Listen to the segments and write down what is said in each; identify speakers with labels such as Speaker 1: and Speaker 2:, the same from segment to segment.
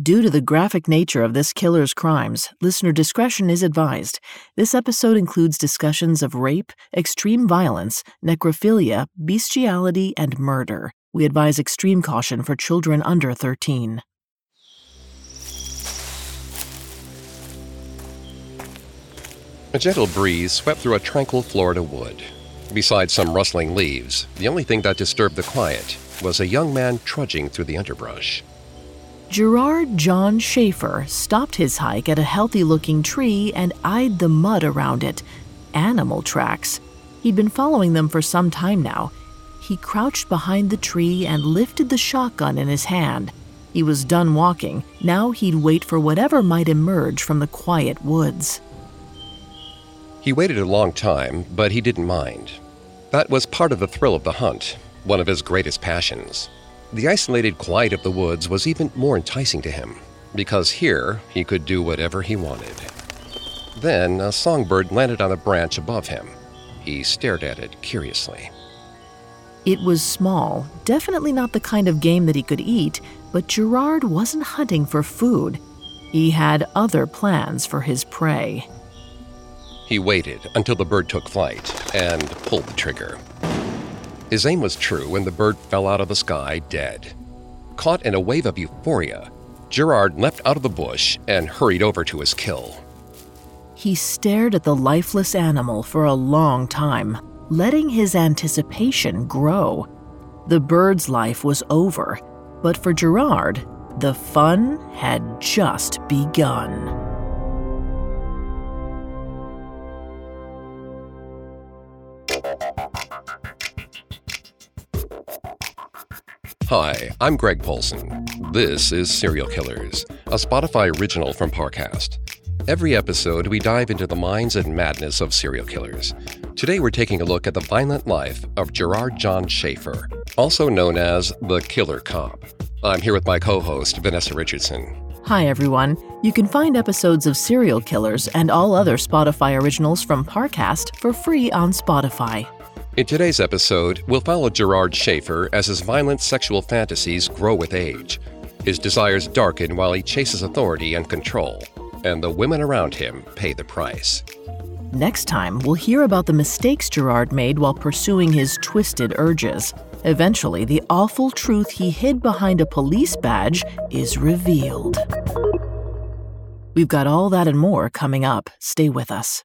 Speaker 1: Due to the graphic nature of this killer's crimes, listener discretion is advised. This episode includes discussions of rape, extreme violence, necrophilia, bestiality, and murder. We advise extreme caution for children under 13.
Speaker 2: A gentle breeze swept through a tranquil Florida wood. Besides some rustling leaves, the only thing that disturbed the quiet was a young man trudging through the underbrush.
Speaker 1: Gerard John Schaefer stopped his hike at a healthy looking tree and eyed the mud around it. Animal tracks. He'd been following them for some time now. He crouched behind the tree and lifted the shotgun in his hand. He was done walking. Now he'd wait for whatever might emerge from the quiet woods.
Speaker 2: He waited a long time, but he didn't mind. That was part of the thrill of the hunt, one of his greatest passions. The isolated quiet of the woods was even more enticing to him, because here he could do whatever he wanted. Then a songbird landed on a branch above him. He stared at it curiously.
Speaker 1: It was small, definitely not the kind of game that he could eat, but Gerard wasn't hunting for food. He had other plans for his prey.
Speaker 2: He waited until the bird took flight and pulled the trigger. His aim was true, and the bird fell out of the sky dead. Caught in a wave of euphoria, Gerard leapt out of the bush and hurried over to his kill.
Speaker 1: He stared at the lifeless animal for a long time, letting his anticipation grow. The bird's life was over, but for Gerard, the fun had just begun.
Speaker 2: Hi, I'm Greg Polcyn. This is Serial Killers, a Spotify original from Parcast. Every episode, we dive into the minds and madness of serial killers. Today, we're taking a look at the violent life of Gerard John Schaefer, also known as the Killer Cop. I'm here with my co host, Vanessa Richardson.
Speaker 1: Hi, everyone. You can find episodes of Serial Killers and all other Spotify originals from Parcast for free on Spotify.
Speaker 2: In today's episode, we'll follow Gerard Schaefer as his violent sexual fantasies grow with age. His desires darken while he chases authority and control, and the women around him pay the price.
Speaker 1: Next time, we'll hear about the mistakes Gerard made while pursuing his twisted urges. Eventually, the awful truth he hid behind a police badge is revealed. We've got all that and more coming up. Stay with us.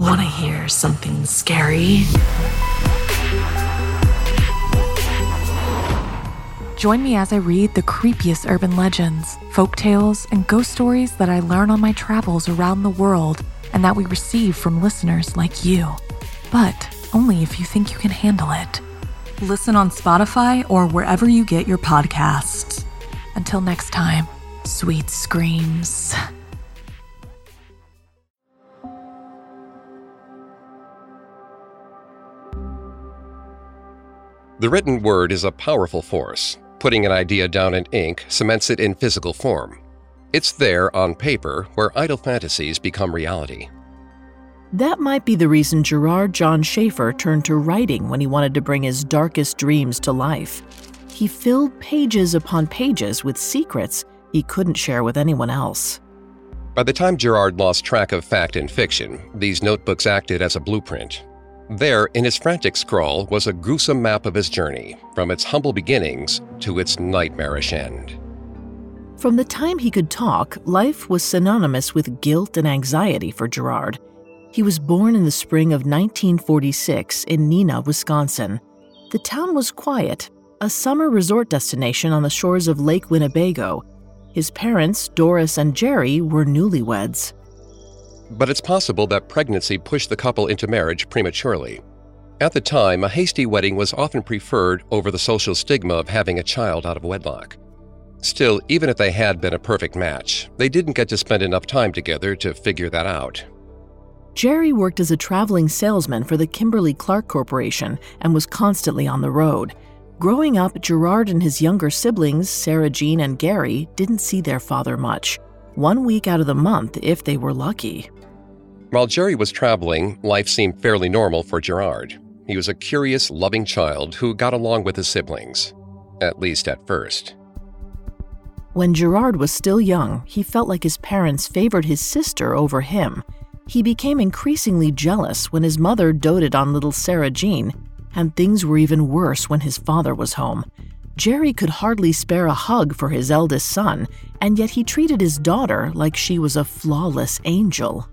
Speaker 3: Want to hear something scary? Join me as I read the creepiest urban legends, folk tales, and ghost stories that I learn on my travels around the world and that we receive from listeners like you. But only if you think you can handle it. Listen on Spotify or wherever you get your podcasts. Until next time, sweet screams.
Speaker 2: The written word is a powerful force. Putting an idea down in ink cements it in physical form. It's there on paper where idle fantasies become reality.
Speaker 1: That might be the reason Gerard John Schaefer turned to writing when he wanted to bring his darkest dreams to life. He filled pages upon pages with secrets he couldn't share with anyone else.
Speaker 2: By the time Gerard lost track of fact and fiction, these notebooks acted as a blueprint. There, in his frantic scrawl, was a gruesome map of his journey, from its humble beginnings to its nightmarish end.
Speaker 1: From the time he could talk, life was synonymous with guilt and anxiety for Gerard. He was born in the spring of 1946 in Neenah, Wisconsin. The town was quiet, a summer resort destination on the shores of Lake Winnebago. His parents, Doris and Jerry, were newlyweds.
Speaker 2: But it's possible that pregnancy pushed the couple into marriage prematurely. At the time, a hasty wedding was often preferred over the social stigma of having a child out of wedlock. Still, even if they had been a perfect match, they didn't get to spend enough time together to figure that out.
Speaker 1: Jerry worked as a traveling salesman for the Kimberly Clark Corporation and was constantly on the road. Growing up, Gerard and his younger siblings, Sarah Jean and Gary, didn't see their father much. One week out of the month, if they were lucky.
Speaker 2: While Jerry was traveling, life seemed fairly normal for Gerard. He was a curious, loving child who got along with his siblings, at least at first.
Speaker 1: When Gerard was still young, he felt like his parents favored his sister over him. He became increasingly jealous when his mother doted on little Sarah Jean, and things were even worse when his father was home. Jerry could hardly spare a hug for his eldest son, and yet he treated his daughter like she was a flawless angel.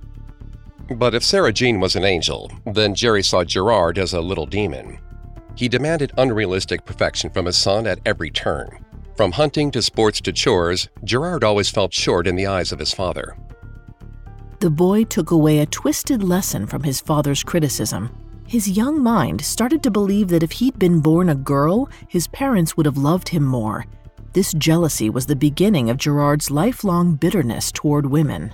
Speaker 2: But if Sarah Jean was an angel, then Jerry saw Gerard as a little demon. He demanded unrealistic perfection from his son at every turn. From hunting to sports to chores, Gerard always felt short in the eyes of his father
Speaker 1: the boy took away a twisted lesson from his father's criticism. His young mind started to believe that if he'd been born a girl, his parents would have loved him more. This jealousy was the beginning of Gerard's lifelong bitterness toward women.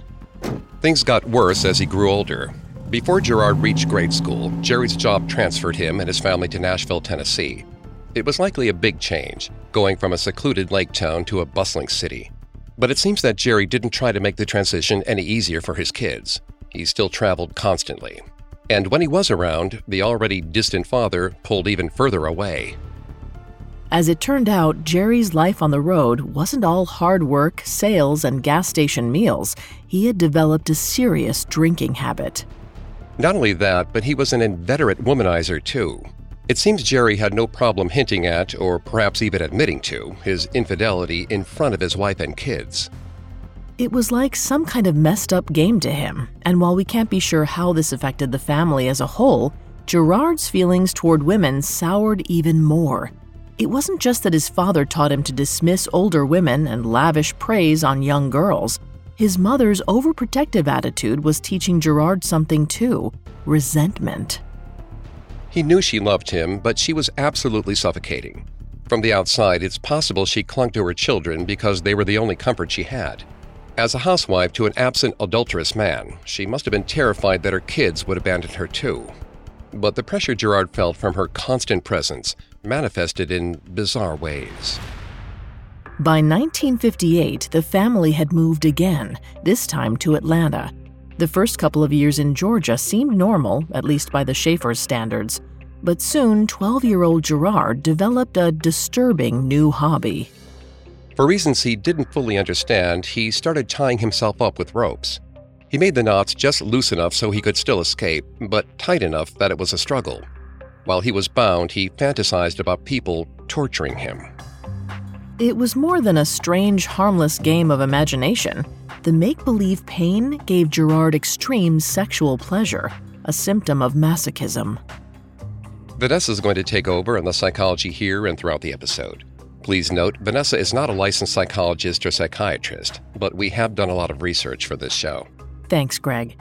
Speaker 2: Things got worse as he grew older. Before Gerard reached grade school, Jerry's job transferred him and his family to Nashville, Tennessee. It was likely a big change, going from a secluded lake town to a bustling city. But it seems that Jerry didn't try to make the transition any easier for his kids. He still traveled constantly. And when he was around, the already distant father pulled even further away.
Speaker 1: As it turned out, Jerry's life on the road wasn't all hard work, sales, and gas station meals. He had developed a serious drinking habit.
Speaker 2: Not only that, but he was an inveterate womanizer, too. It seems Jerry had no problem hinting at, or perhaps even admitting to, his infidelity in front of his wife and kids.
Speaker 1: It was like some kind of messed up game to him, and while we can't be sure how this affected the family as a whole, Gerard's feelings toward women soured even more. It wasn't just that his father taught him to dismiss older women and lavish praise on young girls. His mother's overprotective attitude was teaching Gerard something too resentment.
Speaker 2: He knew she loved him, but she was absolutely suffocating. From the outside, it's possible she clung to her children because they were the only comfort she had. As a housewife to an absent, adulterous man, she must have been terrified that her kids would abandon her too. But the pressure Gerard felt from her constant presence manifested in bizarre ways.
Speaker 1: By 1958, the family had moved again, this time to Atlanta. The first couple of years in Georgia seemed normal, at least by the Schaefer's standards. But soon, 12 year old Gerard developed a disturbing new hobby.
Speaker 2: For reasons he didn't fully understand, he started tying himself up with ropes. He made the knots just loose enough so he could still escape, but tight enough that it was a struggle. While he was bound, he fantasized about people torturing him.
Speaker 1: It was more than a strange, harmless game of imagination. The make believe pain gave Gerard extreme sexual pleasure, a symptom of masochism.
Speaker 2: Vanessa is going to take over on the psychology here and throughout the episode. Please note, Vanessa is not a licensed psychologist or psychiatrist, but we have done a lot of research for this show.
Speaker 1: Thanks, Greg.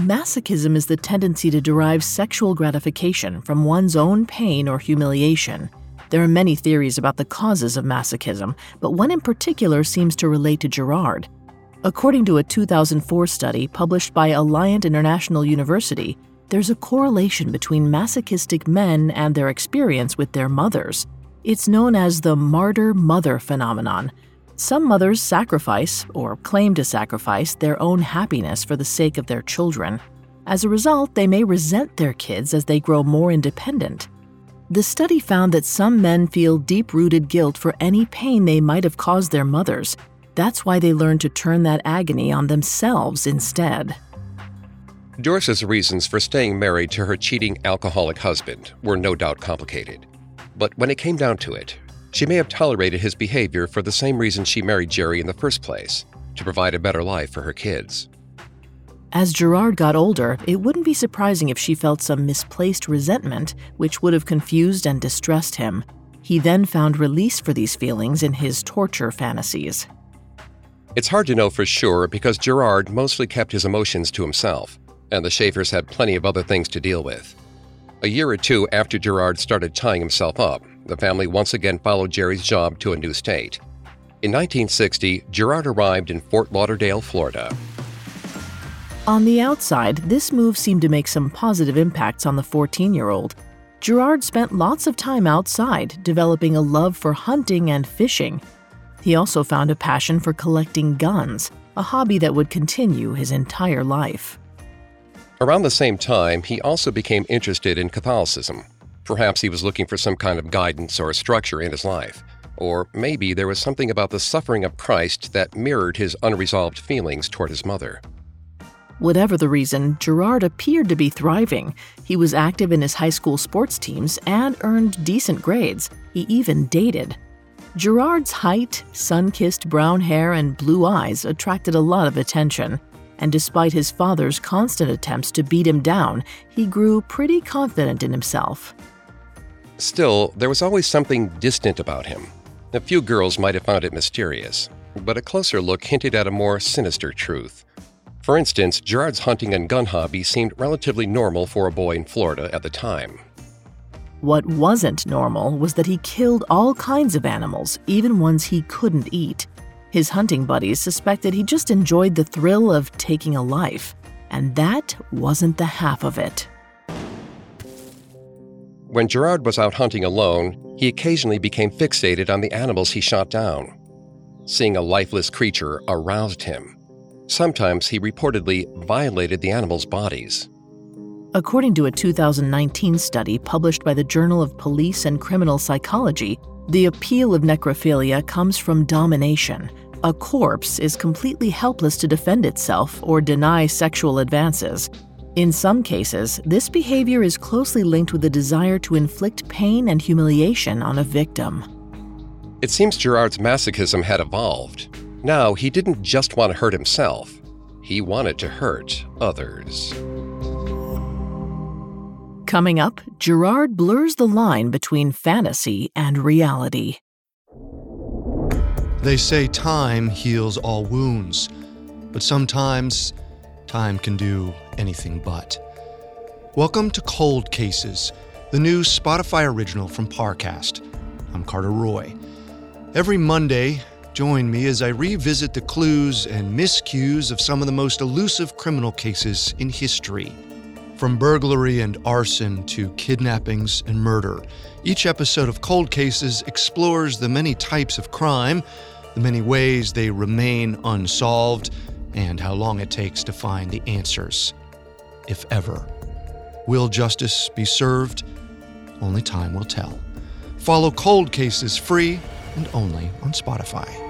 Speaker 1: Masochism is the tendency to derive sexual gratification from one's own pain or humiliation. There are many theories about the causes of masochism, but one in particular seems to relate to Gerard. According to a 2004 study published by Alliant International University, there's a correlation between masochistic men and their experience with their mothers. It's known as the martyr mother phenomenon. Some mothers sacrifice, or claim to sacrifice, their own happiness for the sake of their children. As a result, they may resent their kids as they grow more independent. The study found that some men feel deep rooted guilt for any pain they might have caused their mothers. That's why they learn to turn that agony on themselves instead.
Speaker 2: Doris's reasons for staying married to her cheating alcoholic husband were no doubt complicated. But when it came down to it, she may have tolerated his behavior for the same reason she married Jerry in the first place to provide a better life for her kids.
Speaker 1: As Gerard got older, it wouldn't be surprising if she felt some misplaced resentment, which would have confused and distressed him. He then found release for these feelings in his torture fantasies.
Speaker 2: It's hard to know for sure because Gerard mostly kept his emotions to himself, and the Schaefers had plenty of other things to deal with. A year or two after Gerard started tying himself up, the family once again followed Jerry's job to a new state. In 1960, Gerard arrived in Fort Lauderdale, Florida.
Speaker 1: On the outside, this move seemed to make some positive impacts on the 14 year old. Gerard spent lots of time outside, developing a love for hunting and fishing. He also found a passion for collecting guns, a hobby that would continue his entire life.
Speaker 2: Around the same time, he also became interested in Catholicism. Perhaps he was looking for some kind of guidance or structure in his life. Or maybe there was something about the suffering of Christ that mirrored his unresolved feelings toward his mother.
Speaker 1: Whatever the reason, Gerard appeared to be thriving. He was active in his high school sports teams and earned decent grades. He even dated. Gerard's height, sun kissed brown hair, and blue eyes attracted a lot of attention. And despite his father's constant attempts to beat him down, he grew pretty confident in himself.
Speaker 2: Still, there was always something distant about him. A few girls might have found it mysterious, but a closer look hinted at a more sinister truth. For instance, Gerard's hunting and gun hobby seemed relatively normal for a boy in Florida at the time.
Speaker 1: What wasn't normal was that he killed all kinds of animals, even ones he couldn't eat. His hunting buddies suspected he just enjoyed the thrill of taking a life, and that wasn't the half of it.
Speaker 2: When Gerard was out hunting alone, he occasionally became fixated on the animals he shot down. Seeing a lifeless creature aroused him. Sometimes he reportedly violated the animals' bodies.
Speaker 1: According to a 2019 study published by the Journal of Police and Criminal Psychology, the appeal of necrophilia comes from domination. A corpse is completely helpless to defend itself or deny sexual advances. In some cases, this behavior is closely linked with a desire to inflict pain and humiliation on a victim.
Speaker 2: It seems Gerard's masochism had evolved. Now, he didn't just want to hurt himself, he wanted to hurt others.
Speaker 1: Coming up, Gerard blurs the line between fantasy and reality.
Speaker 4: They say time heals all wounds, but sometimes time can do anything but. Welcome to Cold Cases, the new Spotify original from Parcast. I'm Carter Roy. Every Monday, join me as I revisit the clues and miscues of some of the most elusive criminal cases in history. From burglary and arson to kidnappings and murder, each episode of Cold Cases explores the many types of crime, the many ways they remain unsolved, and how long it takes to find the answers, if ever. Will justice be served? Only time will tell. Follow Cold Cases free and only on Spotify.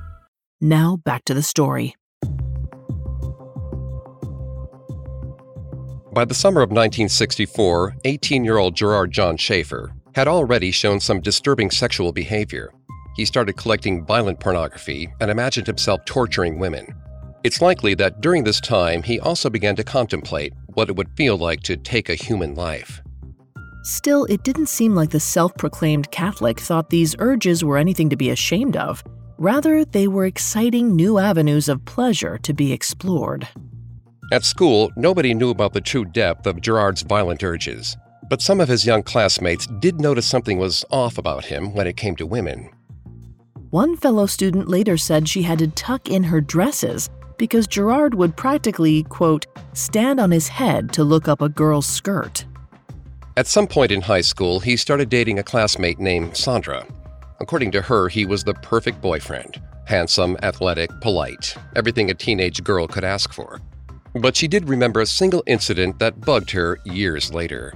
Speaker 1: Now back to the story.
Speaker 2: By the summer of 1964, 18 year old Gerard John Schaefer had already shown some disturbing sexual behavior. He started collecting violent pornography and imagined himself torturing women. It's likely that during this time he also began to contemplate what it would feel like to take a human life.
Speaker 1: Still, it didn't seem like the self proclaimed Catholic thought these urges were anything to be ashamed of. Rather, they were exciting new avenues of pleasure to be explored.
Speaker 2: At school, nobody knew about the true depth of Gerard's violent urges, but some of his young classmates did notice something was off about him when it came to women.
Speaker 1: One fellow student later said she had to tuck in her dresses because Gerard would practically, quote, stand on his head to look up a girl's skirt.
Speaker 2: At some point in high school, he started dating a classmate named Sandra. According to her, he was the perfect boyfriend handsome, athletic, polite, everything a teenage girl could ask for. But she did remember a single incident that bugged her years later.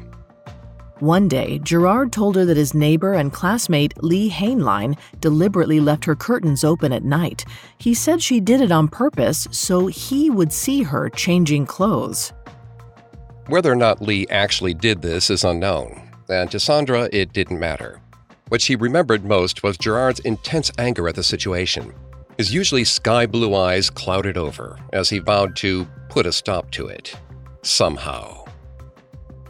Speaker 1: One day, Gerard told her that his neighbor and classmate Lee Hainline deliberately left her curtains open at night. He said she did it on purpose so he would see her changing clothes.
Speaker 2: Whether or not Lee actually did this is unknown, and to Sandra, it didn't matter. What she remembered most was Gerard's intense anger at the situation. His usually sky blue eyes clouded over as he vowed to put a stop to it. Somehow.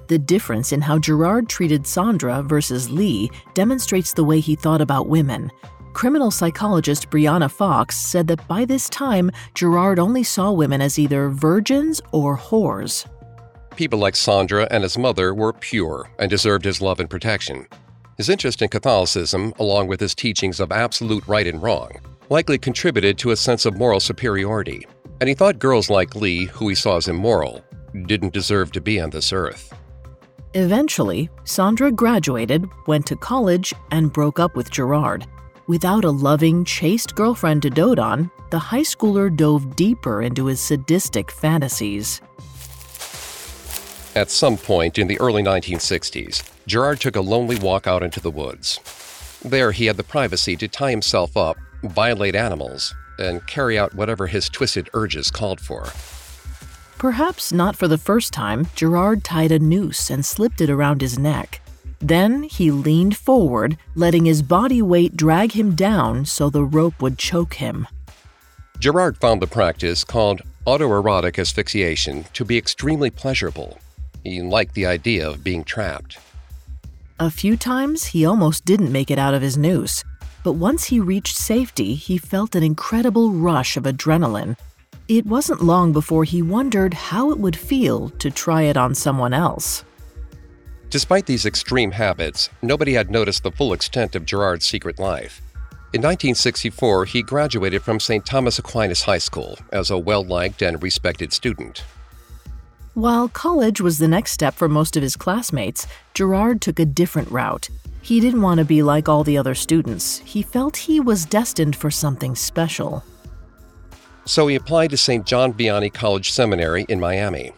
Speaker 1: The difference in how Gerard treated Sandra versus Lee demonstrates the way he thought about women. Criminal psychologist Brianna Fox said that by this time, Gerard only saw women as either virgins or whores.
Speaker 2: People like Sandra and his mother were pure and deserved his love and protection. His interest in Catholicism, along with his teachings of absolute right and wrong, likely contributed to a sense of moral superiority, and he thought girls like Lee, who he saw as immoral, didn't deserve to be on this earth.
Speaker 1: Eventually, Sandra graduated, went to college, and broke up with Gerard. Without a loving, chaste girlfriend to dote on, the high schooler dove deeper into his sadistic fantasies.
Speaker 2: At some point in the early 1960s, Gerard took a lonely walk out into the woods. There, he had the privacy to tie himself up, violate animals, and carry out whatever his twisted urges called for.
Speaker 1: Perhaps not for the first time, Gerard tied a noose and slipped it around his neck. Then he leaned forward, letting his body weight drag him down so the rope would choke him.
Speaker 2: Gerard found the practice, called autoerotic asphyxiation, to be extremely pleasurable. He liked the idea of being trapped.
Speaker 1: A few times, he almost didn't make it out of his noose, but once he reached safety, he felt an incredible rush of adrenaline it wasn't long before he wondered how it would feel to try it on someone else.
Speaker 2: Despite these extreme habits, nobody had noticed the full extent of Gerard's secret life. In 1964, he graduated from St. Thomas Aquinas High School as a well liked and respected student.
Speaker 1: While college was the next step for most of his classmates, Gerard took a different route. He didn't want to be like all the other students. He felt he was destined for something special
Speaker 2: so he applied to St. John Vianney College Seminary in Miami.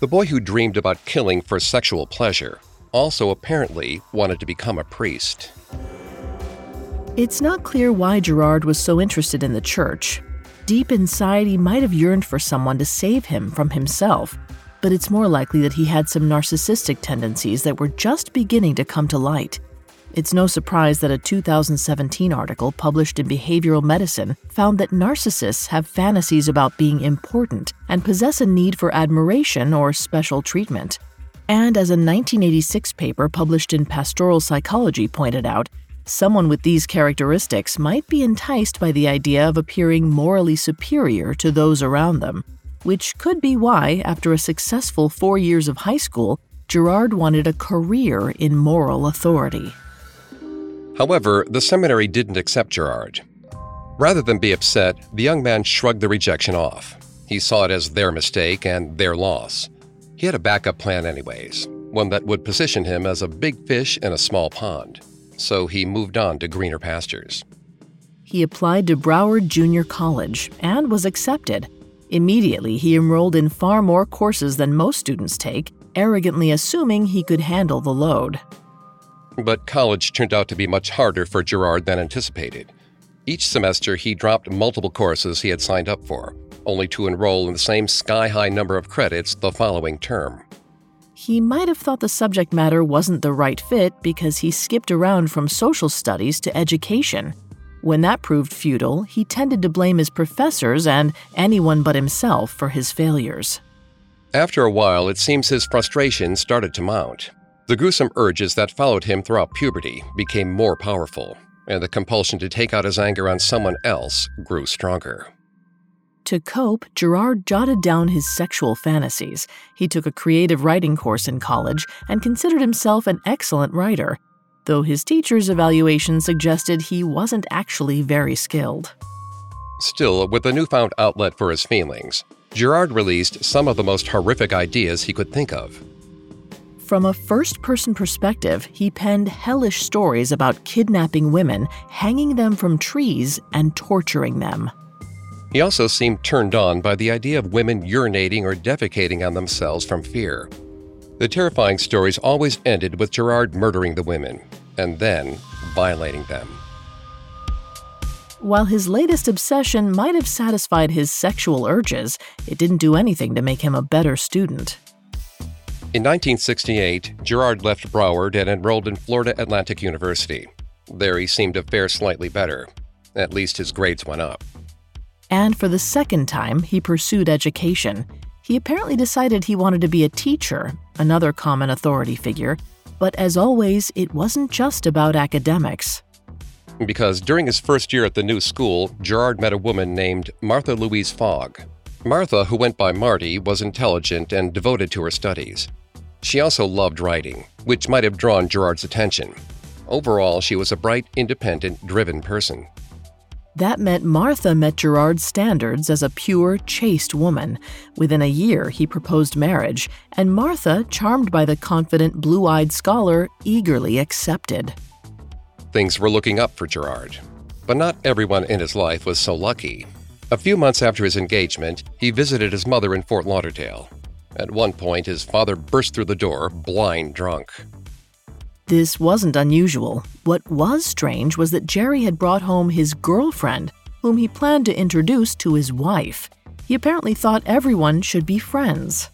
Speaker 2: The boy who dreamed about killing for sexual pleasure also apparently wanted to become a priest.
Speaker 1: It's not clear why Gerard was so interested in the church. Deep inside, he might have yearned for someone to save him from himself, but it's more likely that he had some narcissistic tendencies that were just beginning to come to light. It's no surprise that a 2017 article published in Behavioral Medicine found that narcissists have fantasies about being important and possess a need for admiration or special treatment. And as a 1986 paper published in Pastoral Psychology pointed out, someone with these characteristics might be enticed by the idea of appearing morally superior to those around them, which could be why, after a successful four years of high school, Gerard wanted a career in moral authority.
Speaker 2: However, the seminary didn't accept Gerard. Rather than be upset, the young man shrugged the rejection off. He saw it as their mistake and their loss. He had a backup plan, anyways, one that would position him as a big fish in a small pond. So he moved on to greener pastures.
Speaker 1: He applied to Broward Junior College and was accepted. Immediately, he enrolled in far more courses than most students take, arrogantly assuming he could handle the load.
Speaker 2: But college turned out to be much harder for Gerard than anticipated. Each semester, he dropped multiple courses he had signed up for, only to enroll in the same sky high number of credits the following term.
Speaker 1: He might have thought the subject matter wasn't the right fit because he skipped around from social studies to education. When that proved futile, he tended to blame his professors and anyone but himself for his failures.
Speaker 2: After a while, it seems his frustration started to mount. The gruesome urges that followed him throughout puberty became more powerful, and the compulsion to take out his anger on someone else grew stronger.
Speaker 1: To cope, Gerard jotted down his sexual fantasies. He took a creative writing course in college and considered himself an excellent writer, though his teacher's evaluation suggested he wasn't actually very skilled.
Speaker 2: Still, with a newfound outlet for his feelings, Gerard released some of the most horrific ideas he could think of.
Speaker 1: From a first person perspective, he penned hellish stories about kidnapping women, hanging them from trees, and torturing them.
Speaker 2: He also seemed turned on by the idea of women urinating or defecating on themselves from fear. The terrifying stories always ended with Gerard murdering the women and then violating them.
Speaker 1: While his latest obsession might have satisfied his sexual urges, it didn't do anything to make him a better student.
Speaker 2: In 1968, Gerard left Broward and enrolled in Florida Atlantic University. There he seemed to fare slightly better. At least his grades went up
Speaker 1: and for the second time, he pursued education. He apparently decided he wanted to be a teacher, another common authority figure, but as always, it wasn't just about academics.
Speaker 2: Because during his first year at the new school, Gerard met a woman named Martha Louise Fogg. Martha, who went by Marty, was intelligent and devoted to her studies. She also loved writing, which might have drawn Gerard's attention. Overall, she was a bright, independent, driven person.
Speaker 1: That meant Martha met Gerard's standards as a pure, chaste woman. Within a year, he proposed marriage, and Martha, charmed by the confident, blue eyed scholar, eagerly accepted.
Speaker 2: Things were looking up for Gerard. But not everyone in his life was so lucky. A few months after his engagement, he visited his mother in Fort Lauderdale. At one point, his father burst through the door, blind drunk.
Speaker 1: This wasn't unusual. What was strange was that Jerry had brought home his girlfriend, whom he planned to introduce to his wife. He apparently thought everyone should be friends.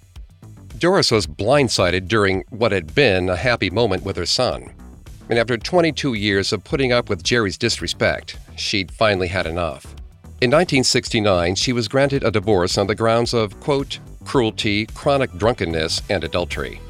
Speaker 2: Doris was blindsided during what had been a happy moment with her son. And after 22 years of putting up with Jerry's disrespect, she'd finally had enough. In 1969, she was granted a divorce on the grounds of, quote, cruelty, chronic drunkenness, and adultery.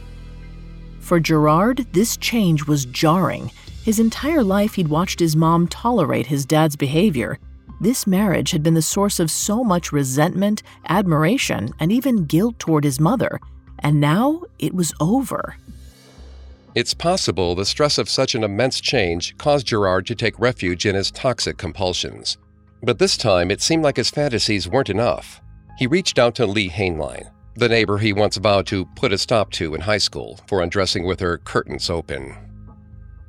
Speaker 1: For Gerard, this change was jarring. His entire life, he'd watched his mom tolerate his dad's behavior. This marriage had been the source of so much resentment, admiration, and even guilt toward his mother. And now it was over.
Speaker 2: It's possible the stress of such an immense change caused Gerard to take refuge in his toxic compulsions. But this time, it seemed like his fantasies weren't enough. He reached out to Lee Hainline, the neighbor he once vowed to put a stop to in high school for undressing with her curtains open.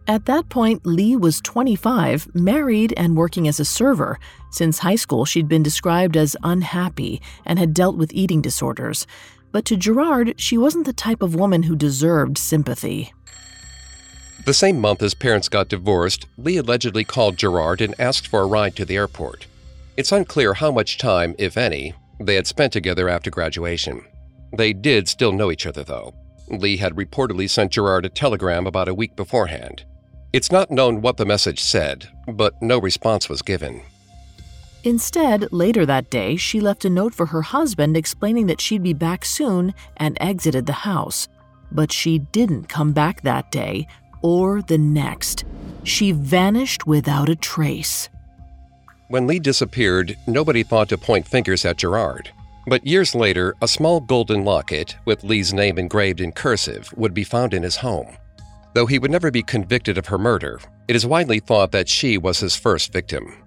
Speaker 1: At that point, Lee was 25, married, and working as a server. Since high school, she'd been described as unhappy and had dealt with eating disorders. But to Gerard, she wasn't the type of woman who deserved sympathy.
Speaker 2: The same month his parents got divorced, Lee allegedly called Gerard and asked for a ride to the airport. It's unclear how much time, if any, they had spent together after graduation. They did still know each other, though. Lee had reportedly sent Gerard a telegram about a week beforehand. It's not known what the message said, but no response was given.
Speaker 1: Instead, later that day, she left a note for her husband explaining that she'd be back soon and exited the house. But she didn't come back that day or the next. She vanished without a trace.
Speaker 2: When Lee disappeared, nobody thought to point fingers at Gerard. But years later, a small golden locket with Lee's name engraved in cursive would be found in his home. Though he would never be convicted of her murder, it is widely thought that she was his first victim.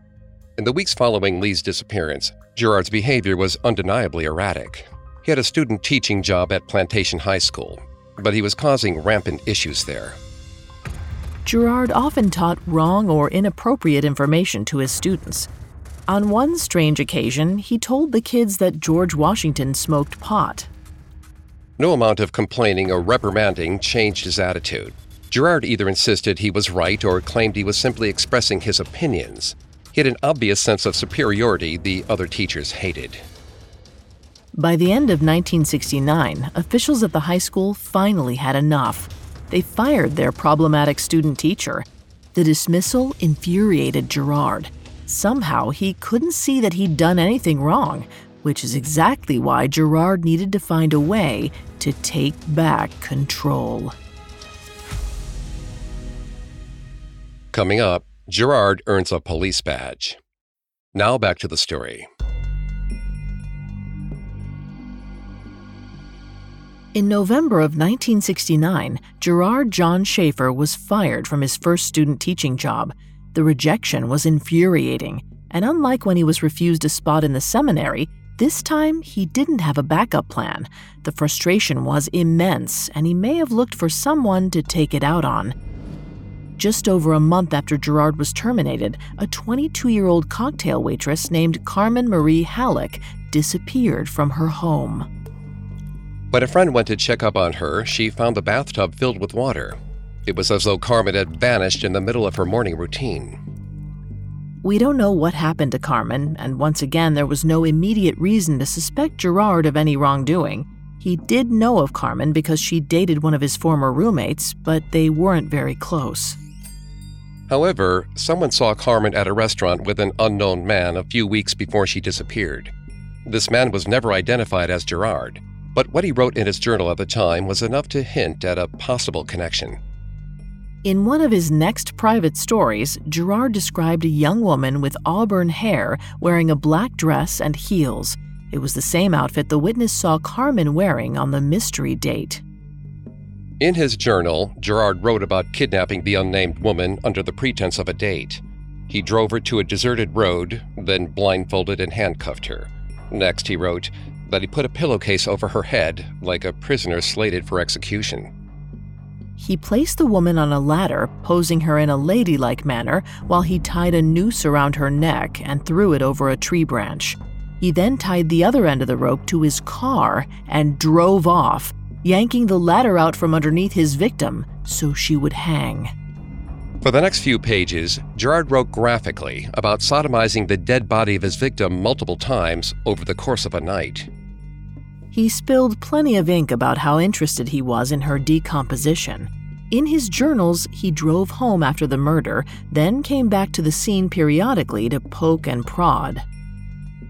Speaker 2: In the weeks following Lee's disappearance, Gerard's behavior was undeniably erratic. He had a student teaching job at Plantation High School, but he was causing rampant issues there.
Speaker 1: Gerard often taught wrong or inappropriate information to his students. On one strange occasion, he told the kids that George Washington smoked pot.
Speaker 2: No amount of complaining or reprimanding changed his attitude. Gerard either insisted he was right or claimed he was simply expressing his opinions. He had an obvious sense of superiority the other teachers hated.
Speaker 1: By the end of 1969, officials at the high school finally had enough. They fired their problematic student teacher. The dismissal infuriated Gerard. Somehow, he couldn't see that he'd done anything wrong, which is exactly why Gerard needed to find a way to take back control.
Speaker 2: Coming up, Gerard earns a police badge. Now back to the story.
Speaker 1: In November of 1969, Gerard John Schaefer was fired from his first student teaching job. The rejection was infuriating, and unlike when he was refused a spot in the seminary, this time he didn't have a backup plan. The frustration was immense, and he may have looked for someone to take it out on. Just over a month after Gerard was terminated, a 22 year old cocktail waitress named Carmen Marie Hallock disappeared from her home.
Speaker 2: When a friend went to check up on her, she found the bathtub filled with water. It was as though Carmen had vanished in the middle of her morning routine.
Speaker 1: We don't know what happened to Carmen, and once again, there was no immediate reason to suspect Gerard of any wrongdoing. He did know of Carmen because she dated one of his former roommates, but they weren't very close.
Speaker 2: However, someone saw Carmen at a restaurant with an unknown man a few weeks before she disappeared. This man was never identified as Gerard, but what he wrote in his journal at the time was enough to hint at a possible connection.
Speaker 1: In one of his next private stories, Gerard described a young woman with auburn hair wearing a black dress and heels. It was the same outfit the witness saw Carmen wearing on the mystery date.
Speaker 2: In his journal, Gerard wrote about kidnapping the unnamed woman under the pretense of a date. He drove her to a deserted road, then blindfolded and handcuffed her. Next, he wrote, that he put a pillowcase over her head, like a prisoner slated for execution.
Speaker 1: He placed the woman on a ladder, posing her in a ladylike manner, while he tied a noose around her neck and threw it over a tree branch. He then tied the other end of the rope to his car and drove off, yanking the ladder out from underneath his victim so she would hang.
Speaker 2: For the next few pages, Gerard wrote graphically about sodomizing the dead body of his victim multiple times over the course of a night.
Speaker 1: He spilled plenty of ink about how interested he was in her decomposition. In his journals, he drove home after the murder, then came back to the scene periodically to poke and prod.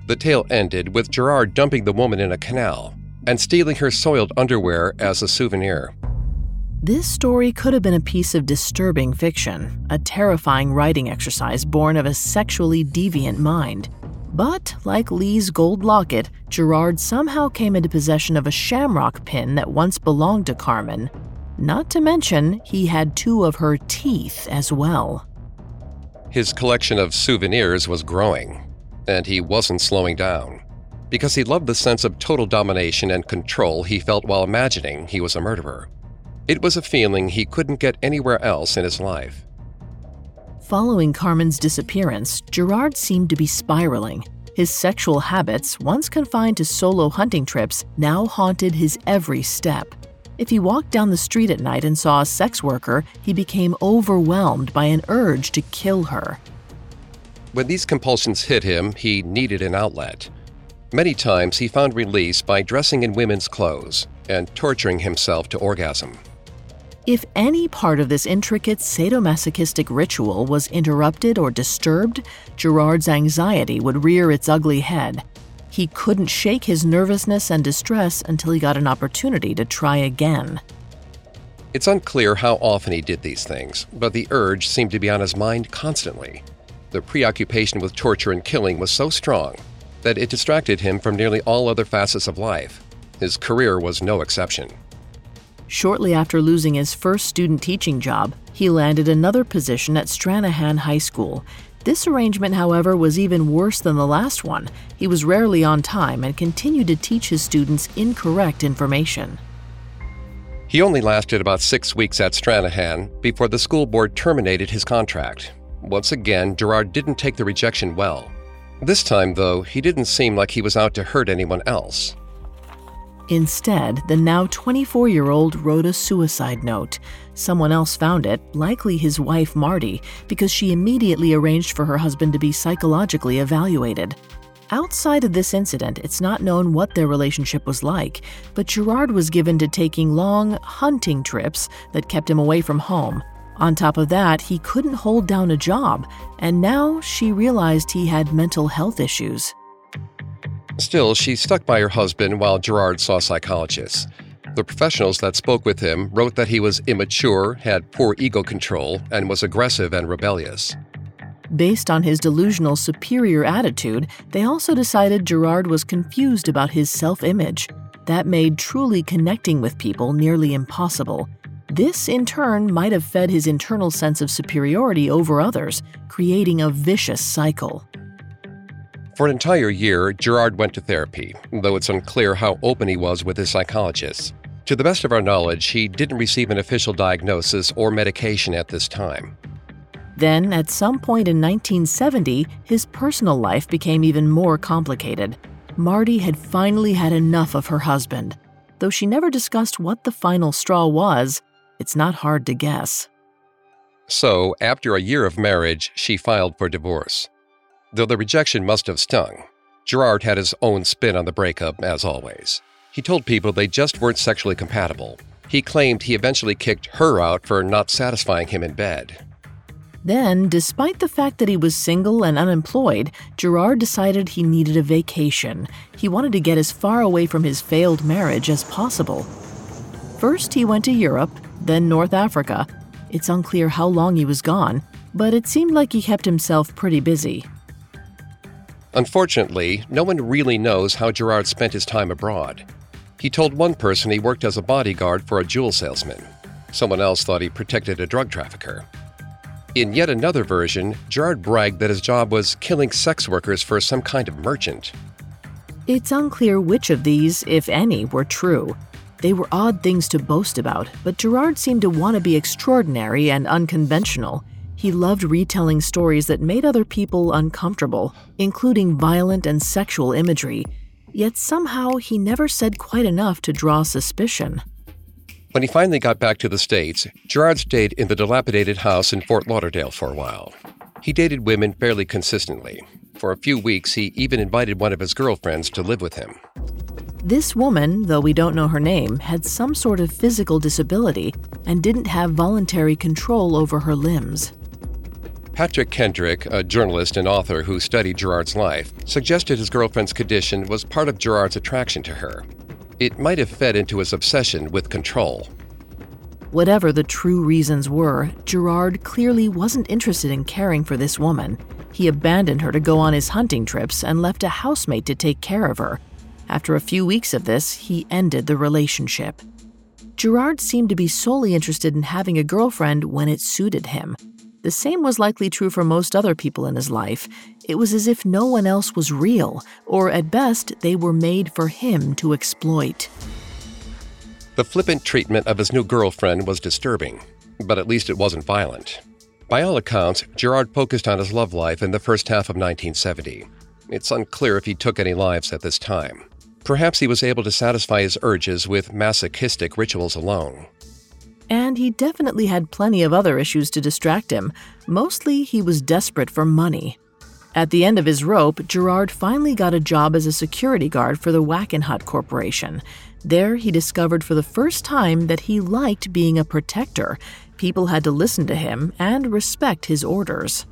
Speaker 2: The tale ended with Gerard dumping the woman in a canal and stealing her soiled underwear as a souvenir.
Speaker 1: This story could have been a piece of disturbing fiction, a terrifying writing exercise born of a sexually deviant mind. But, like Lee's gold locket, Gerard somehow came into possession of a shamrock pin that once belonged to Carmen. Not to mention, he had two of her teeth as well.
Speaker 2: His collection of souvenirs was growing, and he wasn't slowing down. Because he loved the sense of total domination and control he felt while imagining he was a murderer. It was a feeling he couldn't get anywhere else in his life.
Speaker 1: Following Carmen's disappearance, Gerard seemed to be spiraling. His sexual habits, once confined to solo hunting trips, now haunted his every step. If he walked down the street at night and saw a sex worker, he became overwhelmed by an urge to kill her.
Speaker 2: When these compulsions hit him, he needed an outlet. Many times he found release by dressing in women's clothes and torturing himself to orgasm.
Speaker 1: If any part of this intricate sadomasochistic ritual was interrupted or disturbed, Gerard's anxiety would rear its ugly head. He couldn't shake his nervousness and distress until he got an opportunity to try again.
Speaker 2: It's unclear how often he did these things, but the urge seemed to be on his mind constantly. The preoccupation with torture and killing was so strong that it distracted him from nearly all other facets of life. His career was no exception.
Speaker 1: Shortly after losing his first student teaching job, he landed another position at Stranahan High School. This arrangement, however, was even worse than the last one. He was rarely on time and continued to teach his students incorrect information.
Speaker 2: He only lasted about six weeks at Stranahan before the school board terminated his contract. Once again, Gerard didn't take the rejection well. This time, though, he didn't seem like he was out to hurt anyone else.
Speaker 1: Instead, the now 24 year old wrote a suicide note. Someone else found it, likely his wife Marty, because she immediately arranged for her husband to be psychologically evaluated. Outside of this incident, it's not known what their relationship was like, but Gerard was given to taking long, hunting trips that kept him away from home. On top of that, he couldn't hold down a job, and now she realized he had mental health issues.
Speaker 2: Still, she stuck by her husband while Gerard saw psychologists. The professionals that spoke with him wrote that he was immature, had poor ego control, and was aggressive and rebellious.
Speaker 1: Based on his delusional superior attitude, they also decided Gerard was confused about his self image. That made truly connecting with people nearly impossible. This, in turn, might have fed his internal sense of superiority over others, creating a vicious cycle.
Speaker 2: For an entire year, Gerard went to therapy, though it's unclear how open he was with his psychologist. To the best of our knowledge, he didn't receive an official diagnosis or medication at this time.
Speaker 1: Then, at some point in 1970, his personal life became even more complicated. Marty had finally had enough of her husband. Though she never discussed what the final straw was, it's not hard to guess.
Speaker 2: So, after a year of marriage, she filed for divorce. Though the rejection must have stung, Gerard had his own spin on the breakup, as always. He told people they just weren't sexually compatible. He claimed he eventually kicked her out for not satisfying him in bed.
Speaker 1: Then, despite the fact that he was single and unemployed, Gerard decided he needed a vacation. He wanted to get as far away from his failed marriage as possible. First, he went to Europe, then North Africa. It's unclear how long he was gone, but it seemed like he kept himself pretty busy.
Speaker 2: Unfortunately, no one really knows how Gerard spent his time abroad. He told one person he worked as a bodyguard for a jewel salesman. Someone else thought he protected a drug trafficker. In yet another version, Gerard bragged that his job was killing sex workers for some kind of merchant.
Speaker 1: It's unclear which of these, if any, were true. They were odd things to boast about, but Gerard seemed to want to be extraordinary and unconventional. He loved retelling stories that made other people uncomfortable, including violent and sexual imagery, yet somehow he never said quite enough to draw suspicion.
Speaker 2: When he finally got back to the States, Gerard stayed in the dilapidated house in Fort Lauderdale for a while. He dated women fairly consistently. For a few weeks, he even invited one of his girlfriends to live with him.
Speaker 1: This woman, though we don't know her name, had some sort of physical disability and didn't have voluntary control over her limbs.
Speaker 2: Patrick Kendrick, a journalist and author who studied Gerard's life, suggested his girlfriend's condition was part of Gerard's attraction to her. It might have fed into his obsession with control.
Speaker 1: Whatever the true reasons were, Gerard clearly wasn't interested in caring for this woman. He abandoned her to go on his hunting trips and left a housemate to take care of her. After a few weeks of this, he ended the relationship. Gerard seemed to be solely interested in having a girlfriend when it suited him. The same was likely true for most other people in his life. It was as if no one else was real, or at best, they were made for him to exploit.
Speaker 2: The flippant treatment of his new girlfriend was disturbing, but at least it wasn't violent. By all accounts, Gerard focused on his love life in the first half of 1970. It's unclear if he took any lives at this time. Perhaps he was able to satisfy his urges with masochistic rituals alone.
Speaker 1: And he definitely had plenty of other issues to distract him. Mostly, he was desperate for money. At the end of his rope, Gerard finally got a job as a security guard for the Wackenhut Corporation. There, he discovered for the first time that he liked being a protector. People had to listen to him and respect his orders.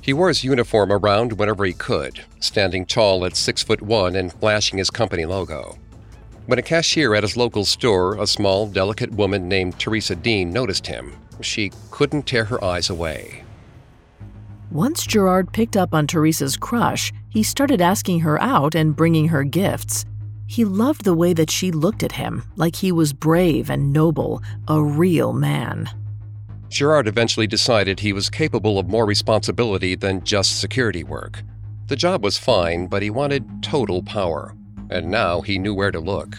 Speaker 2: He wore his uniform around whenever he could, standing tall at six foot one and flashing his company logo. When a cashier at his local store, a small, delicate woman named Teresa Dean, noticed him, she couldn't tear her eyes away.
Speaker 1: Once Gerard picked up on Teresa's crush, he started asking her out and bringing her gifts. He loved the way that she looked at him, like he was brave and noble, a real man.
Speaker 2: Gerard eventually decided he was capable of more responsibility than just security work. The job was fine, but he wanted total power and now he knew where to look.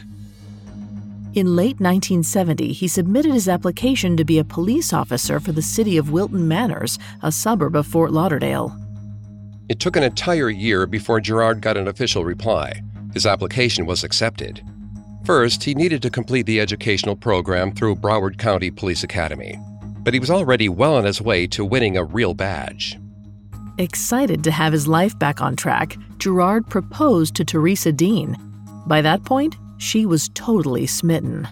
Speaker 1: In late 1970, he submitted his application to be a police officer for the city of Wilton Manors, a suburb of Fort Lauderdale.
Speaker 2: It took an entire year before Gerard got an official reply. His application was accepted. First, he needed to complete the educational program through Broward County Police Academy, but he was already well on his way to winning a real badge.
Speaker 1: Excited to have his life back on track, Gerard proposed to Teresa Dean. By that point, she was totally smitten.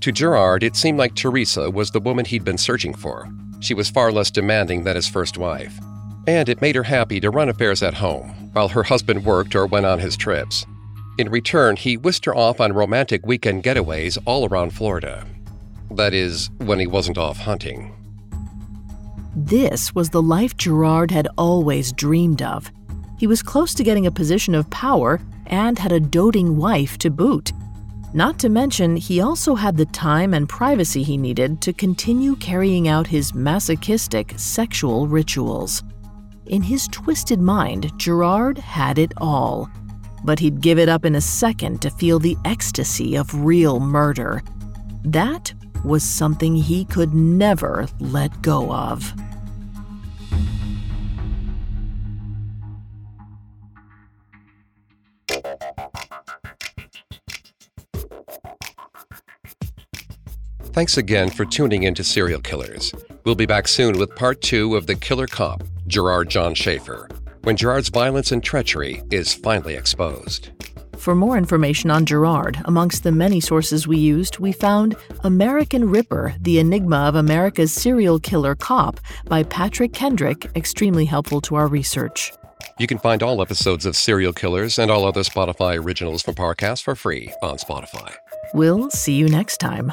Speaker 2: To Gerard, it seemed like Teresa was the woman he'd been searching for. She was far less demanding than his first wife. And it made her happy to run affairs at home, while her husband worked or went on his trips. In return, he whisked her off on romantic weekend getaways all around Florida. That is, when he wasn't off hunting.
Speaker 1: This was the life Gerard had always dreamed of. He was close to getting a position of power and had a doting wife to boot. Not to mention, he also had the time and privacy he needed to continue carrying out his masochistic sexual rituals. In his twisted mind, Gerard had it all. But he'd give it up in a second to feel the ecstasy of real murder. That was something he could never let go of.
Speaker 2: Thanks again for tuning in to Serial Killers. We'll be back soon with part two of The Killer Cop, Gerard John Schaefer, when Gerard's violence and treachery is finally exposed.
Speaker 1: For more information on Gerard, amongst the many sources we used, we found American Ripper The Enigma of America's Serial Killer Cop by Patrick Kendrick, extremely helpful to our research.
Speaker 2: You can find all episodes of Serial Killers and all other Spotify originals from Parcast for free on Spotify.
Speaker 1: We'll see you next time.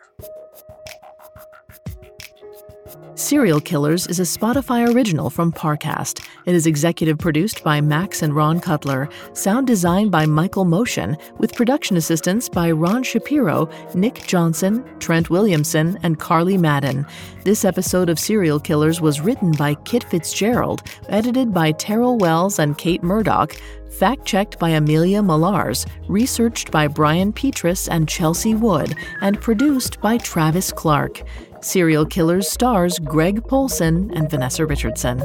Speaker 1: Serial Killers is a Spotify original from Parcast. It is executive produced by Max and Ron Cutler, sound designed by Michael Motion, with production assistance by Ron Shapiro, Nick Johnson, Trent Williamson, and Carly Madden. This episode of Serial Killers was written by Kit Fitzgerald, edited by Terrell Wells and Kate Murdoch, fact checked by Amelia Millars, researched by Brian Petrus and Chelsea Wood, and produced by Travis Clark. Serial Killers stars Greg Polcyn and Vanessa Richardson.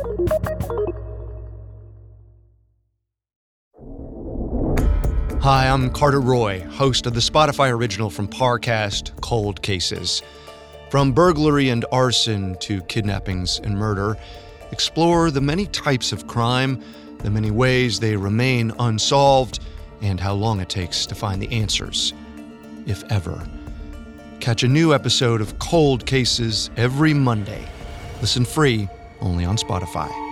Speaker 4: Hi, I'm Carter Roy, host of the Spotify original from Parcast, Cold Cases. From burglary and arson to kidnappings and murder, explore the many types of crime, the many ways they remain unsolved, and how long it takes to find the answers, if ever. Catch a new episode of Cold Cases every Monday. Listen free only on Spotify.